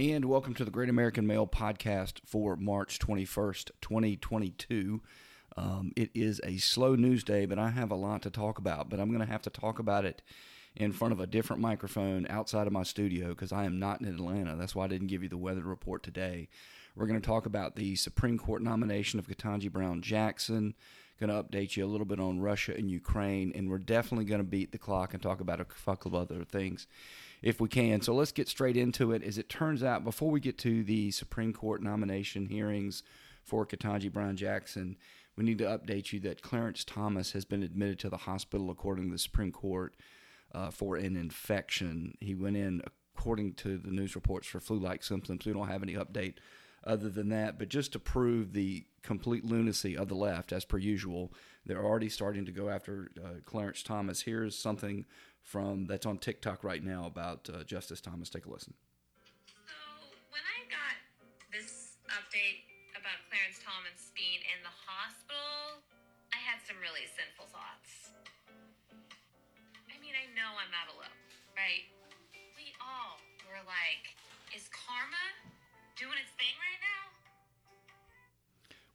And welcome to the Great American Mail podcast for March 21st, 2022. Um, it is a slow news day, but I have a lot to talk about. But I'm going to have to talk about it in front of a different microphone outside of my studio because I am not in Atlanta. That's why I didn't give you the weather report today. We're going to talk about the Supreme Court nomination of Ketanji Brown Jackson. Going to update you a little bit on Russia and Ukraine, and we're definitely going to beat the clock and talk about a couple of other things if we can. So let's get straight into it. As it turns out, before we get to the Supreme Court nomination hearings for Ketanji Brown Jackson, we need to update you that Clarence Thomas has been admitted to the hospital according to the Supreme Court uh, for an infection. He went in according to the news reports for flu-like symptoms. We don't have any update other than that, but just to prove the complete lunacy of the left, as per usual, they're already starting to go after uh, Clarence Thomas. Here's something from that's on TikTok right now about uh, Justice Thomas. Take a listen.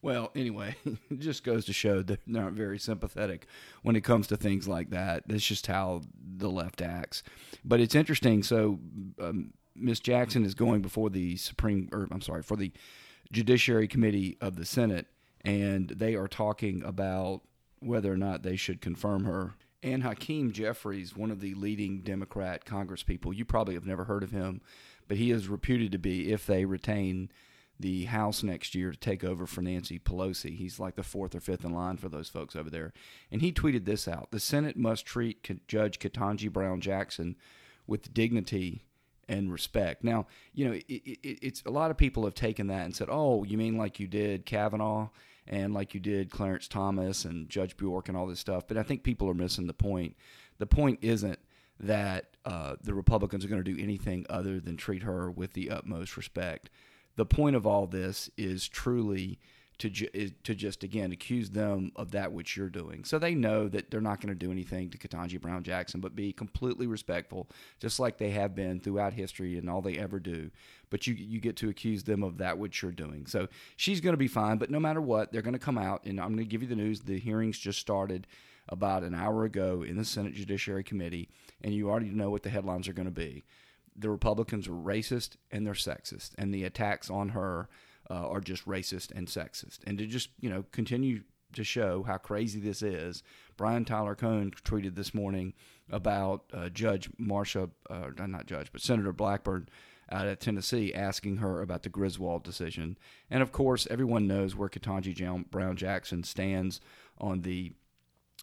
Well, anyway, it just goes to show they're not very sympathetic when it comes to things like that. That's just how the left acts. But it's interesting. So, um, Miss Jackson is going before the Supreme, or I'm sorry, for the Judiciary Committee of the Senate, and they are talking about whether or not they should confirm her. And Hakeem Jeffries, one of the leading Democrat congresspeople, you probably have never heard of him, but he is reputed to be, if they retain the House next year to take over for Nancy Pelosi. He's like the fourth or fifth in line for those folks over there. And he tweeted this out The Senate must treat Judge Ketanji Brown Jackson with dignity and respect. Now, you know, it, it, it's a lot of people have taken that and said, oh, you mean like you did Kavanaugh and like you did Clarence Thomas and Judge Bork and all this stuff. But I think people are missing the point. The point isn't that uh, the Republicans are going to do anything other than treat her with the utmost respect the point of all this is truly to ju- to just again accuse them of that which you're doing. So they know that they're not going to do anything to Ketanji Brown Jackson, but be completely respectful, just like they have been throughout history and all they ever do. But you you get to accuse them of that which you're doing. So she's going to be fine. But no matter what, they're going to come out, and I'm going to give you the news. The hearings just started about an hour ago in the Senate Judiciary Committee, and you already know what the headlines are going to be the Republicans are racist and they're sexist, and the attacks on her uh, are just racist and sexist. And to just you know continue to show how crazy this is, Brian Tyler Cohen tweeted this morning about uh, Judge Marsha, uh, not Judge, but Senator Blackburn out of Tennessee asking her about the Griswold decision. And of course, everyone knows where Ketanji Brown Jackson stands on the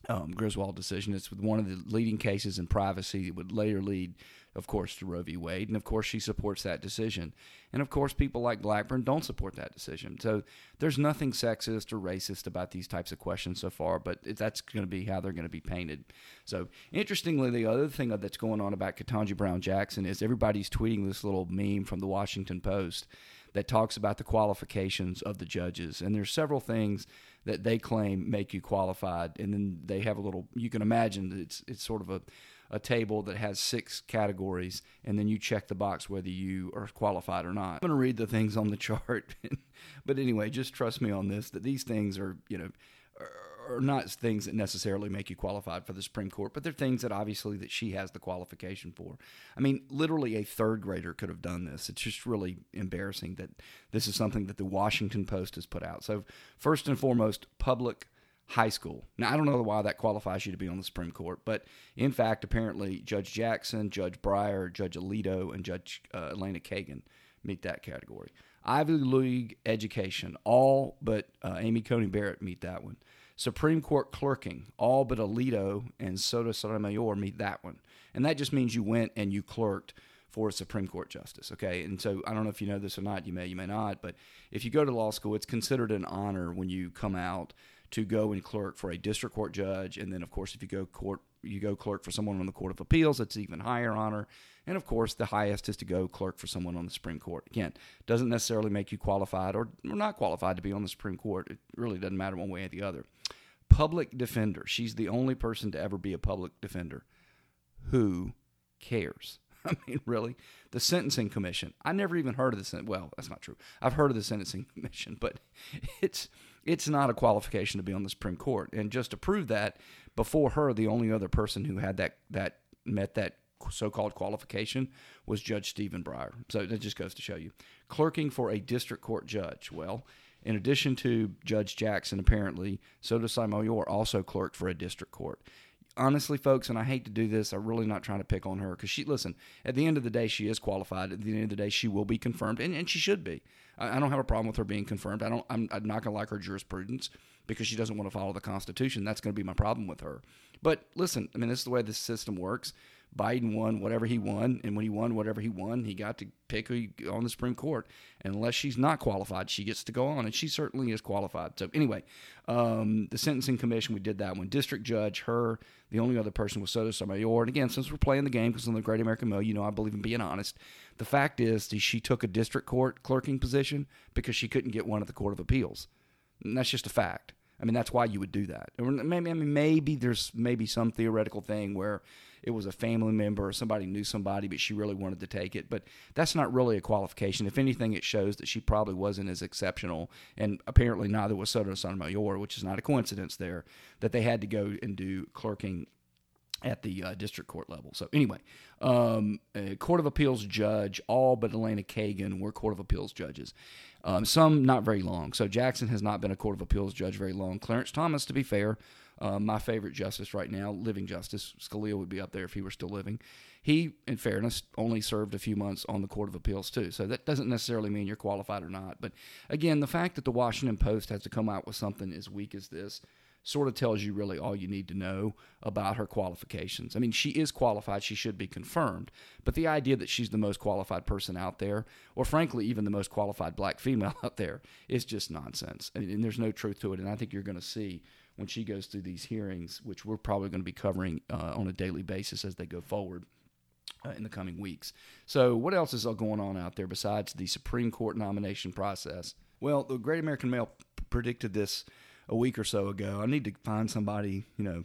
um, Griswold decision. It's one of the leading cases in privacy that would later lead of course, to Roe v. Wade. And of course, she supports that decision. And of course, people like Blackburn don't support that decision. So there's nothing sexist or racist about these types of questions so far, but that's going to be how they're going to be painted. So interestingly, the other thing that's going on about Ketanji Brown Jackson is everybody's tweeting this little meme from the Washington Post that talks about the qualifications of the judges. And there's several things that they claim make you qualified. And then they have a little, you can imagine it's, it's sort of a, a table that has six categories, and then you check the box whether you are qualified or not. I'm going to read the things on the chart, but anyway, just trust me on this that these things are, you know, are not things that necessarily make you qualified for the Supreme Court, but they're things that obviously that she has the qualification for. I mean, literally a third grader could have done this. It's just really embarrassing that this is something that the Washington Post has put out. So, first and foremost, public high school. Now, I don't know why that qualifies you to be on the Supreme Court, but in fact, apparently, Judge Jackson, Judge Breyer, Judge Alito, and Judge uh, Elena Kagan meet that category. Ivy League education, all but uh, Amy Coney Barrett meet that one. Supreme Court clerking, all but Alito and Soto Sotomayor meet that one. And that just means you went and you clerked for a Supreme Court justice. Okay. And so I don't know if you know this or not, you may, you may not, but if you go to law school, it's considered an honor when you come out to go and clerk for a district court judge, and then of course if you go court you go clerk for someone on the Court of Appeals, it's even higher honor. And of course, the highest is to go clerk for someone on the Supreme Court. Again, doesn't necessarily make you qualified or, or not qualified to be on the Supreme Court. It really doesn't matter one way or the other. Public defender. She's the only person to ever be a public defender. Who cares? I mean, really? The Sentencing Commission. I never even heard of the well, that's not true. I've heard of the Sentencing Commission, but it's it's not a qualification to be on the Supreme Court. And just to prove that, before her, the only other person who had that that met that so-called qualification was Judge Stephen Breyer. So that just goes to show you. Clerking for a district court judge. Well, in addition to Judge Jackson, apparently, Soto Sotomayor also clerked for a district court honestly, folks, and I hate to do this, I'm really not trying to pick on her because she, listen, at the end of the day, she is qualified. At the end of the day, she will be confirmed, and, and she should be. I, I don't have a problem with her being confirmed. I don't. I'm, I'm not going to like her jurisprudence because she doesn't want to follow the Constitution. That's going to be my problem with her. But listen, I mean, this is the way the system works. Biden won whatever he won, and when he won whatever he won, he got to pick who he, on the Supreme Court. And unless she's not qualified, she gets to go on, and she certainly is qualified. So anyway, um, the Sentencing Commission, we did that one. District Judge, her, the only other person was Soto Sotomayor. And again, since we're playing the game, because on the Great American Mill, you know I believe in being honest. The fact is, she took a district court clerking position because she couldn't get one at the Court of Appeals. And that's just a fact. I mean, that's why you would do that. Maybe, I mean, maybe there's maybe some theoretical thing where it was a family member or somebody knew somebody, but she really wanted to take it. But that's not really a qualification. If anything, it shows that she probably wasn't as exceptional, and apparently neither was Soto Sotomayor, which is not a coincidence there, that they had to go and do clerking at the uh, district court level. So anyway, um, Court of Appeals judge, all but Elena Kagan were Court of Appeals judges. Um, some not very long. So Jackson has not been a Court of Appeals judge very long. Clarence Thomas, to be fair, uh, my favorite justice right now, living justice, Scalia would be up there if he were still living. He, in fairness, only served a few months on the Court of Appeals too. So that doesn't necessarily mean you're qualified or not. But again, the fact that the Washington Post has to come out with something as weak as this sort of tells you really all you need to know about her qualifications. I mean, she is qualified, she should be confirmed, but the idea that she's the most qualified person out there, or frankly, even the most qualified black female out there, is just nonsense. And, and there's no truth to it. And I think you're going to see when she goes through these hearings, which we're probably going to be covering uh, on a daily basis as they go forward. Uh, in the coming weeks. So, what else is going on out there besides the Supreme Court nomination process? Well, the Great American Mail p- predicted this a week or so ago. I need to find somebody, you know,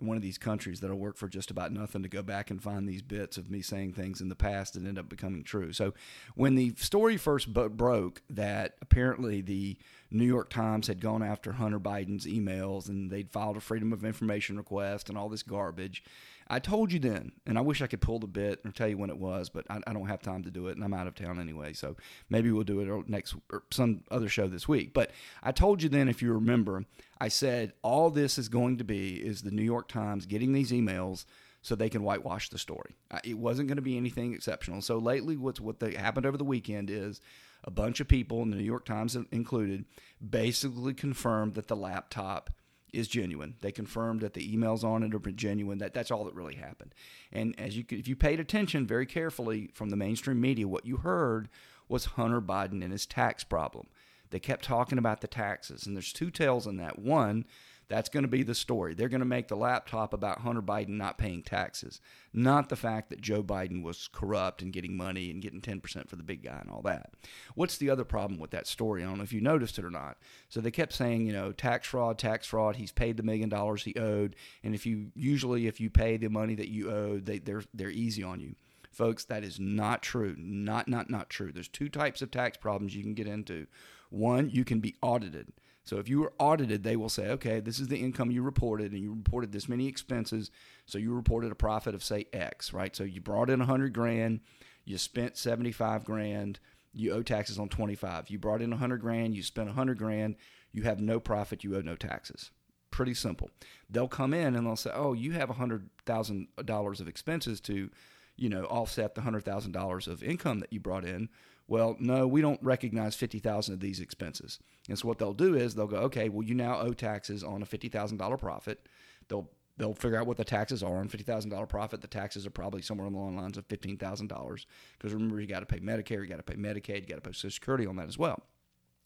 in one of these countries that'll work for just about nothing to go back and find these bits of me saying things in the past that end up becoming true. So, when the story first b- broke that apparently the New York Times had gone after Hunter Biden's emails and they'd filed a Freedom of Information request and all this garbage, I told you then, and I wish I could pull the bit or tell you when it was, but I, I, don't have time to do it, and I'm out of town anyway. So maybe we'll do it next or some other show this week. But I told you then, if you remember, I said all this is going to be is the New York Times getting these emails so they can whitewash the story. It wasn't going to be anything exceptional. So lately, what's what they, happened over the weekend is a bunch of people, and the New York Times included, basically confirmed that the laptop is genuine. They confirmed that the emails on it are genuine. That that's all that really happened. And as you if you paid attention very carefully from the mainstream media, what you heard was Hunter Biden and his tax problem. They kept talking about the taxes, and there's two tales in that. One that's going to be the story. They're going to make the laptop about Hunter Biden not paying taxes, not the fact that Joe Biden was corrupt and getting money and getting 10% for the big guy and all that. What's the other problem with that story? I don't know if you noticed it or not. So they kept saying, you know, tax fraud, tax fraud. He's paid the million dollars he owed, and if you usually if you pay the money that you owe, they they're they're easy on you. Folks, that is not true. Not not not true. There's two types of tax problems you can get into. One, you can be audited. So if you were audited, they will say, okay, this is the income you reported, and you reported this many expenses. So you reported a profit of say X, right? So you brought in a hundred grand, you spent seventy five grand, you owe taxes on twenty five. You brought in a hundred grand, you spent a hundred grand, you have no profit, you owe no taxes. Pretty simple. They'll come in and they'll say, oh, you have a hundred thousand dollars of expenses to, you know, offset the hundred thousand dollars of income that you brought in. Well, no, we don't recognize 50,000 of these expenses. And so what they'll do is they'll go, okay, well, you now owe taxes on a $50,000 profit. They'll they'll figure out what the taxes are on $50,000 profit. The taxes are probably somewhere along the long lines of $15,000 because remember, you got to pay Medicare, you got to pay Medicaid, you got to pay Social Security on that as well.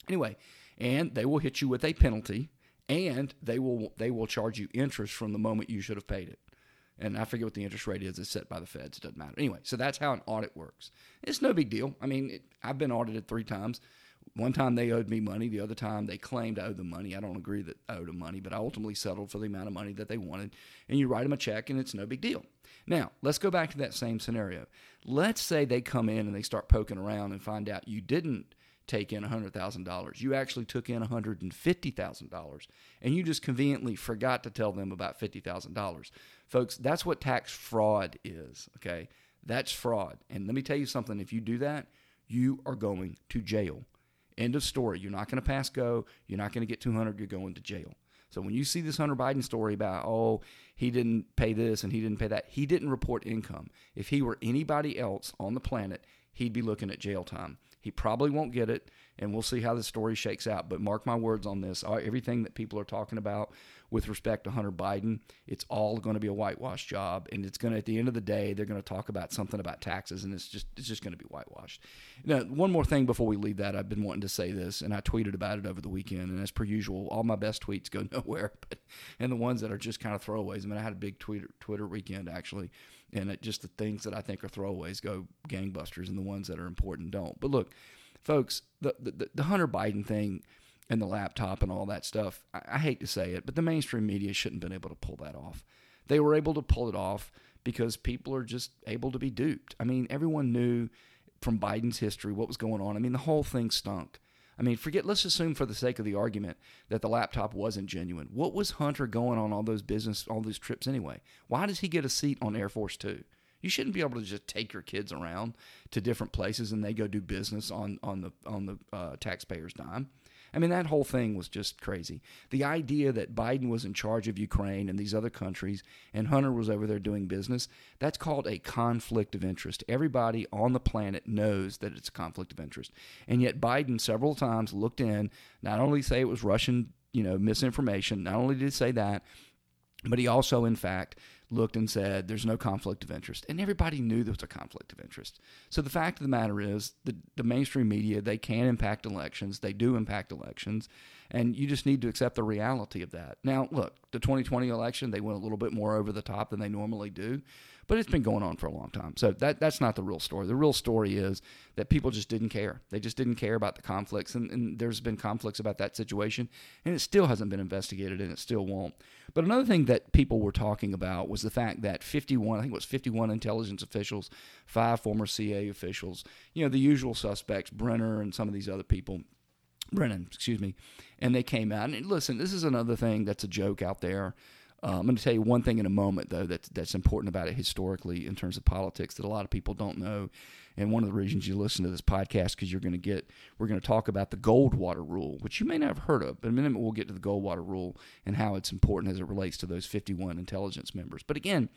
Anyway, and they will hit you with a penalty and they will they will charge you interest from the moment you should have paid it and I forget what the interest rate is. It's set by the feds. It doesn't matter. Anyway, so that's how an audit works. It's no big deal. I mean, it, I've been audited three times. One time they owed me money. The other time they claimed I owed them money. I don't agree that I owed them money, but I ultimately settled for the amount of money that they wanted. And you write them a check, and it's no big deal. Now, let's go back to that same scenario. Let's say they come in and they start poking around and find out you didn't take in $100,000. You actually took in $150,000 and you just conveniently forgot to tell them about $50,000. Folks, that's what tax fraud is, okay? That's fraud. And let me tell you something if you do that, you are going to jail. End of story. You're not going to pass go. You're not going to get 200. You're going to jail. So when you see this Hunter Biden story about, oh, he didn't pay this and he didn't pay that, he didn't report income. If he were anybody else on the planet, he'd be looking at jail time. He probably won't get it, and we'll see how the story shakes out. But mark my words on this everything that people are talking about with respect to Hunter Biden, it's all going to be a whitewash job, and it's going to at the end of the day they're going to talk about something about taxes, and it's just it's just going to be whitewashed. Now, one more thing before we leave that, I've been wanting to say this, and I tweeted about it over the weekend, and as per usual, all my best tweets go nowhere, but and the ones that are just kind of throwaways. I mean, I had a big Twitter Twitter weekend actually, and it, just the things that I think are throwaways go gangbusters, and the ones that are important don't. But look, folks, the the, the Hunter Biden thing and the laptop and all that stuff. I, I hate to say it, but the mainstream media shouldn't have been able to pull that off. They were able to pull it off because people are just able to be duped. I mean, everyone knew from Biden's history what was going on. I mean, the whole thing stunk. I mean, forget, let's assume for the sake of the argument that the laptop wasn't genuine. What was Hunter going on all those business, all those trips anyway? Why does he get a seat on Air Force Two? You shouldn't be able to just take your kids around to different places and they go do business on on the on the uh, taxpayer's dime. I mean, that whole thing was just crazy. The idea that Biden was in charge of Ukraine and these other countries and Hunter was over there doing business, that's called a conflict of interest. Everybody on the planet knows that it's a conflict of interest. And yet Biden several times looked in, not only say it was Russian, you know, misinformation, not only did he say that, but he also, in fact, looked and said there's no conflict of interest. And everybody knew there was a conflict of interest. So the fact of the matter is the, the mainstream media, they can impact elections. They do impact elections. And you just need to accept the reality of that. Now, look, the 2020 election, they went a little bit more over the top than they normally do but it's been going on for a long time. So that that's not the real story. The real story is that people just didn't care. They just didn't care about the conflicts, and, and there's been conflicts about that situation, and it still hasn't been investigated, and it still won't. But another thing that people were talking about was the fact that 51, I think it was 51 intelligence officials, five former CIA officials, you know, the usual suspects, Brenner and some of these other people. Brennan, excuse me, and they came out. And listen, this is another thing that's a joke out there uh, I'm going to tell you one thing in a moment, though, that's, that's important about it historically in terms of politics that a lot of people don't know. And one of the reasons you listen to this podcast because you're going to get, we're going to talk about the Goldwater Rule, which you may not have heard of. But in a minute, we'll get to the Goldwater Rule and how it's important as it relates to those 51 intelligence members. But again,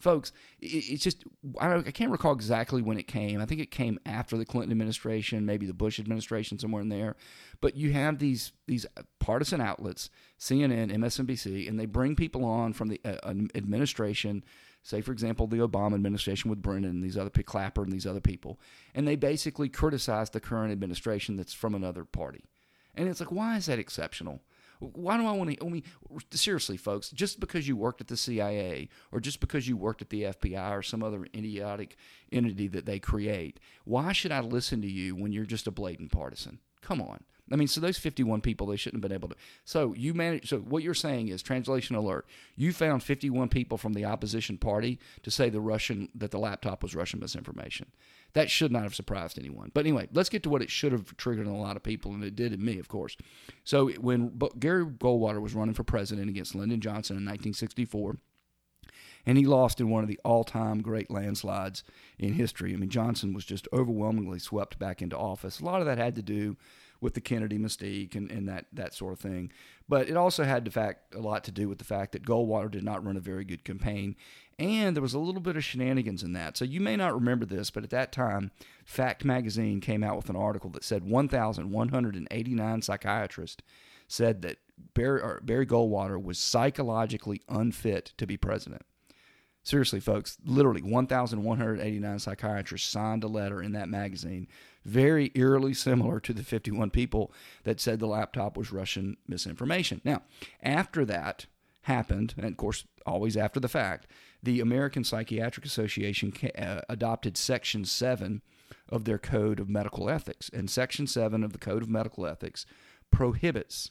folks, it's just I, can't recall exactly when it came. I think it came after the Clinton administration, maybe the Bush administration, somewhere in there. But you have these these partisan outlets, CNN, MSNBC, and they bring people on from the uh, administration. Say, for example, the Obama administration with Brennan and these other Clapper and these other people, and they basically criticize the current administration that's from another party. And it's like, why is that exceptional? Why do I want to? I mean, seriously, folks, just because you worked at the CIA or just because you worked at the FBI or some other idiotic entity that they create, why should I listen to you when you're just a blatant partisan? Come on. I mean, so those 51 people, they shouldn't have been able to. So you manage. So what you're saying is, translation alert. You found 51 people from the opposition party to say the Russian that the laptop was Russian misinformation. That should not have surprised anyone. But anyway, let's get to what it should have triggered in a lot of people, and it did in me, of course. So when Gary Goldwater was running for president against Lyndon Johnson in 1964 and he lost in one of the all-time great landslides in history. I mean, Johnson was just overwhelmingly swept back into office. A lot of that had to do with the Kennedy mystique and, and that, that sort of thing. But it also had the fact a lot to do with the fact that Goldwater did not run a very good campaign, and there was a little bit of shenanigans in that. So you may not remember this, but at that time, Fact Magazine came out with an article that said 1,189 psychiatrists said that Barry, Barry Goldwater was psychologically unfit to be president. Seriously, folks, literally 1,189 psychiatrists signed a letter in that magazine, very eerily similar to the 51 people that said the laptop was Russian misinformation. Now, after that happened, and of course, always after the fact, the American Psychiatric Association uh, adopted Section 7 of their code of medical ethics. And Section 7 of the Code of Medical Ethics prohibits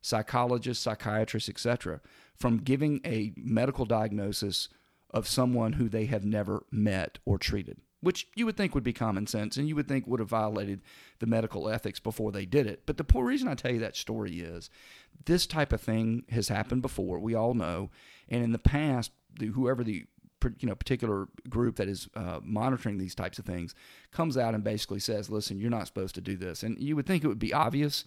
psychologists, psychiatrists, etc., from giving a medical diagnosis of someone who they have never met or treated, which you would think would be common sense and you would think would have violated the medical ethics before they did it. But the poor reason I tell you that story is this type of thing has happened before, we all know. And in the past, whoever the you know particular group that is uh, monitoring these types of things comes out and basically says, "Listen, you're not supposed to do this." And you would think it would be obvious,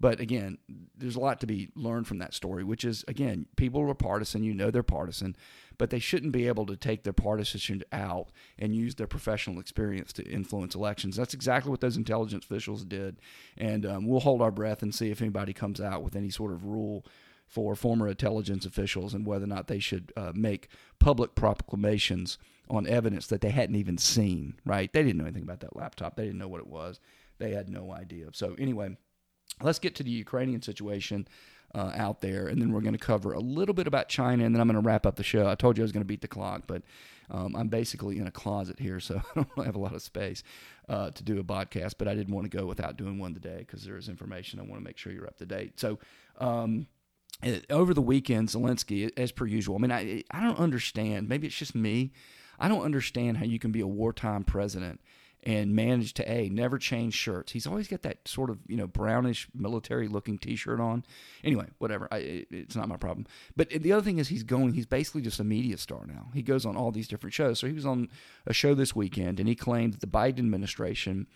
but again, there's a lot to be learned from that story, which is again, people are partisan. You know they're partisan, but they shouldn't be able to take their partisanship out and use their professional experience to influence elections. That's exactly what those intelligence officials did, and um, we'll hold our breath and see if anybody comes out with any sort of rule for former intelligence officials and whether or not they should uh, make public proclamations on evidence that they hadn't even seen, right? They didn't know anything about that laptop. They didn't know what it was. They had no idea. So, anyway, let's get to the Ukrainian situation uh, out there, and then we're going to cover a little bit about China, and then I'm going to wrap up the show. I told you I was going to beat the clock, but um, I'm basically in a closet here, so I don't have a lot of space uh, to do a podcast, but I didn't want to go without doing one today because there is information I want to make sure you're up to date. So, um, over the weekend, Zelensky, as per usual. I mean, I I don't understand. Maybe it's just me. I don't understand how you can be a wartime president and manage to a never change shirts. He's always got that sort of you know brownish military looking T-shirt on. Anyway, whatever. I, it's not my problem. But the other thing is he's going. He's basically just a media star now. He goes on all these different shows. So he was on a show this weekend and he claimed that the Biden administration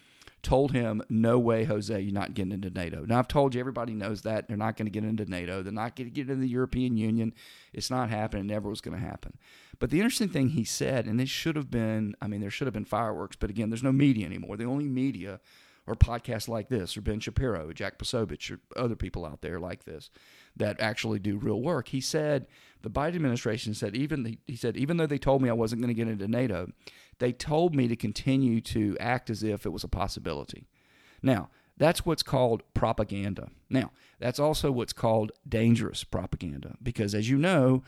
told him, "No way, Jose, you're not getting into NATO." Now I've told you, everybody knows that they're not going to get into NATO. They're not going to get into the European Union. It's not happening. It never was going to happen. But the interesting thing he said, and this should have been, I mean, there should have been fireworks, but again, there's no media anymore. The only media or podcasts like this, or Ben Shapiro, or Jack Posobiec, or other people out there like this that actually do real work. He said the Biden administration said even he said even though they told me I wasn't going to get into NATO, they told me to continue to act as if it was a possibility. Now, that's what's called propaganda. Now, that's also what's called dangerous propaganda because, as you know,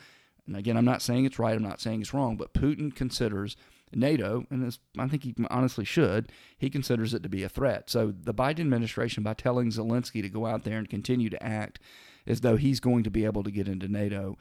and again, I'm not saying it's right, I'm not saying it's wrong, but Putin considers NATO, and I think he honestly should, he considers it to be a threat. So the Biden administration, by telling Zelensky to go out there and continue to act as though he's going to be able to get into NATO,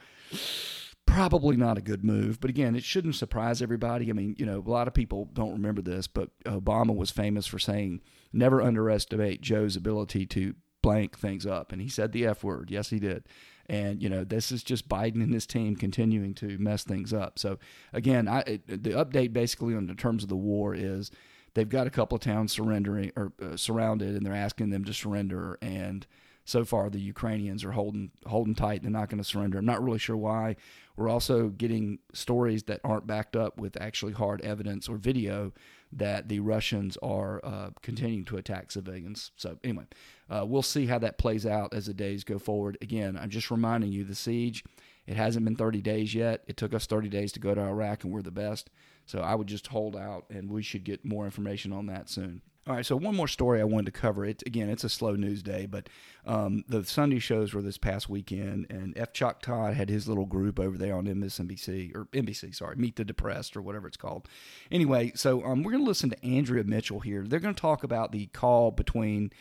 probably not a good move. But again, it shouldn't surprise everybody. I mean, you know, a lot of people don't remember this, but Obama was famous for saying, never underestimate Joe's ability to blank things up. And he said the F word. Yes, he did. And, you know, this is just Biden and his team continuing to mess things up. So, again, I, it, the update basically on the terms of the war is they've got a couple of towns surrendering or uh, surrounded and they're asking them to surrender. And, so far the Ukrainians are holding holding tight. They're not going to surrender. I'm not really sure why. We're also getting stories that aren't backed up with actually hard evidence or video that the Russians are uh, continuing to attack civilians. So anyway, uh, we'll see how that plays out as the days go forward. Again, I'm just reminding you the siege. It hasn't been 30 days yet. It took us 30 days to go to Iraq, and we're the best. So I would just hold out, and we should get more information on that soon. All right, so one more story I wanted to cover. It again, it's a slow news day, but um, the Sunday shows were this past weekend, and F. Chuck Todd had his little group over there on MSNBC or NBC, sorry, Meet the Depressed or whatever it's called. Anyway, so um, we're going to listen to Andrea Mitchell here. They're going to talk about the call between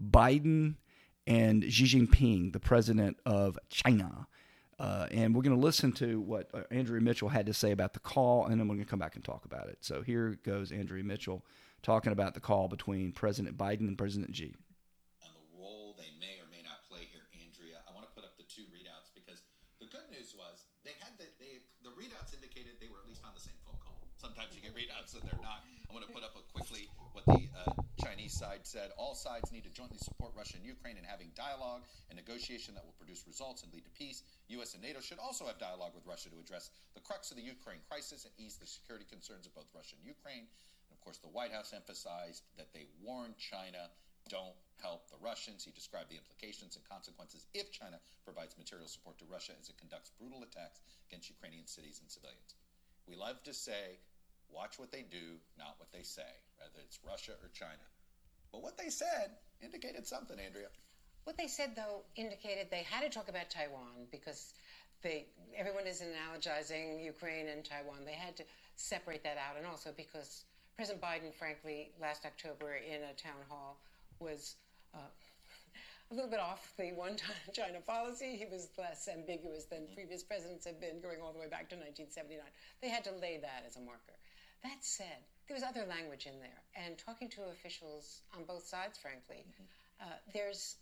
Biden and Xi Jinping, the president of China. Uh, and we're going to listen to what uh, Andrea Mitchell had to say about the call, and then we're going to come back and talk about it. So here goes Andrea Mitchell talking about the call between President Biden and President Xi. And the role they may or may not play here, Andrea. I want to put up the two readouts because the good news was they had the they the readouts indicated they were at least on the same phone call. Sometimes you get readouts that they're not. I want to put up a quickly what the uh, Chinese side said. All sides need to jointly support Russia and Ukraine in having dialogue and negotiation that will produce results and lead to peace. U.S. and NATO should also have dialogue with Russia to address the crux of the Ukraine crisis and ease the security concerns of both Russia and Ukraine course, the White House emphasized that they warned China don't help the Russians. He described the implications and consequences if China provides material support to Russia as it conducts brutal attacks against Ukrainian cities and civilians. We love to say, watch what they do, not what they say, whether it's Russia or China. But what they said indicated something, Andrea. What they said, though, indicated they had to talk about Taiwan because they, everyone is analogizing Ukraine and Taiwan. They had to separate that out, and also because President Biden, frankly, last October in a town hall was uh, a little bit off the one China policy. He was less ambiguous than previous presidents have been, going all the way back to 1979. They had to lay that as a marker. That said, there was other language in there. And talking to officials on both sides, frankly, uh, there's,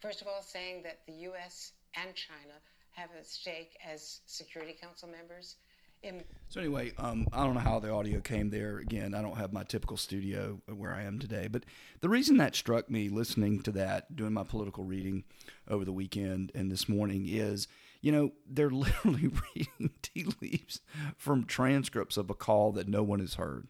first of all, saying that the U.S. and China have a stake as Security Council members. In- so anyway, um, I don't know how the audio came there. Again, I don't have my typical studio where I am today. But the reason that struck me listening to that, doing my political reading over the weekend and this morning is, you know, they're literally reading tea leaves from transcripts of a call that no one has heard.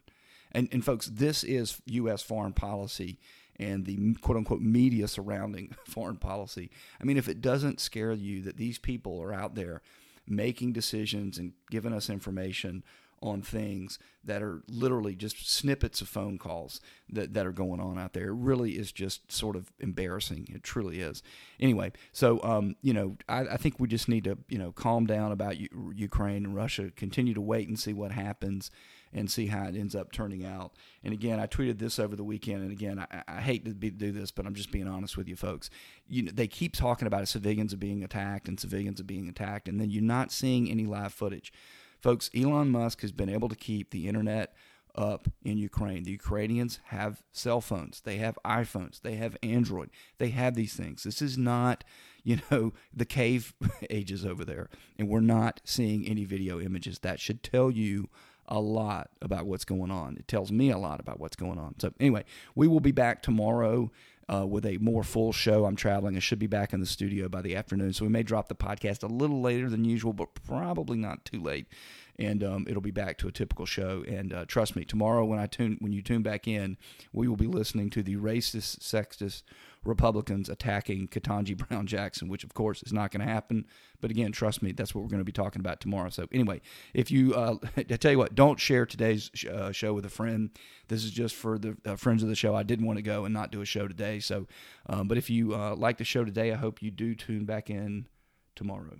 And, and folks, this is U.S. foreign policy and the quote unquote media surrounding foreign policy. I mean, if it doesn't scare you that these people are out there making decisions and giving us information on things that are literally just snippets of phone calls that, that are going on out there. It really is just sort of embarrassing. It truly is. Anyway, so, um, you know, I, I, think we just need to, you know, calm down about U- Ukraine and Russia, continue to wait and see what happens and see how it ends up turning out. And again, I tweeted this over the weekend, and again, I, I hate to be, do this, but I'm just being honest with you folks. You know, they keep talking about civilians are being attacked and civilians are being attacked, and then you're not seeing any live footage. Folks, Elon Musk has been able to keep the internet up in Ukraine. The Ukrainians have cell phones, they have iPhones, they have Android, they have these things. This is not, you know, the cave ages over there, and we're not seeing any video images. That should tell you a lot about what's going on. It tells me a lot about what's going on. So, anyway, we will be back tomorrow uh, with a more full show. I'm traveling. I should be back in the studio by the afternoon. So, we may drop the podcast a little later than usual, but probably not too late. And um, it'll be back to a typical show. And uh, trust me, tomorrow when I tune when you tune back in, we will be listening to the racist, sexist Republicans attacking Ketanji Brown Jackson, which of course is not going to happen. But again, trust me, that's what we're going to be talking about tomorrow. So anyway, if you, uh, I tell you what, don't share today's sh- uh, show with a friend. This is just for the uh, friends of the show. I didn't want to go and not do a show today. So, um, but if you uh, like the show today, I hope you do tune back in tomorrow.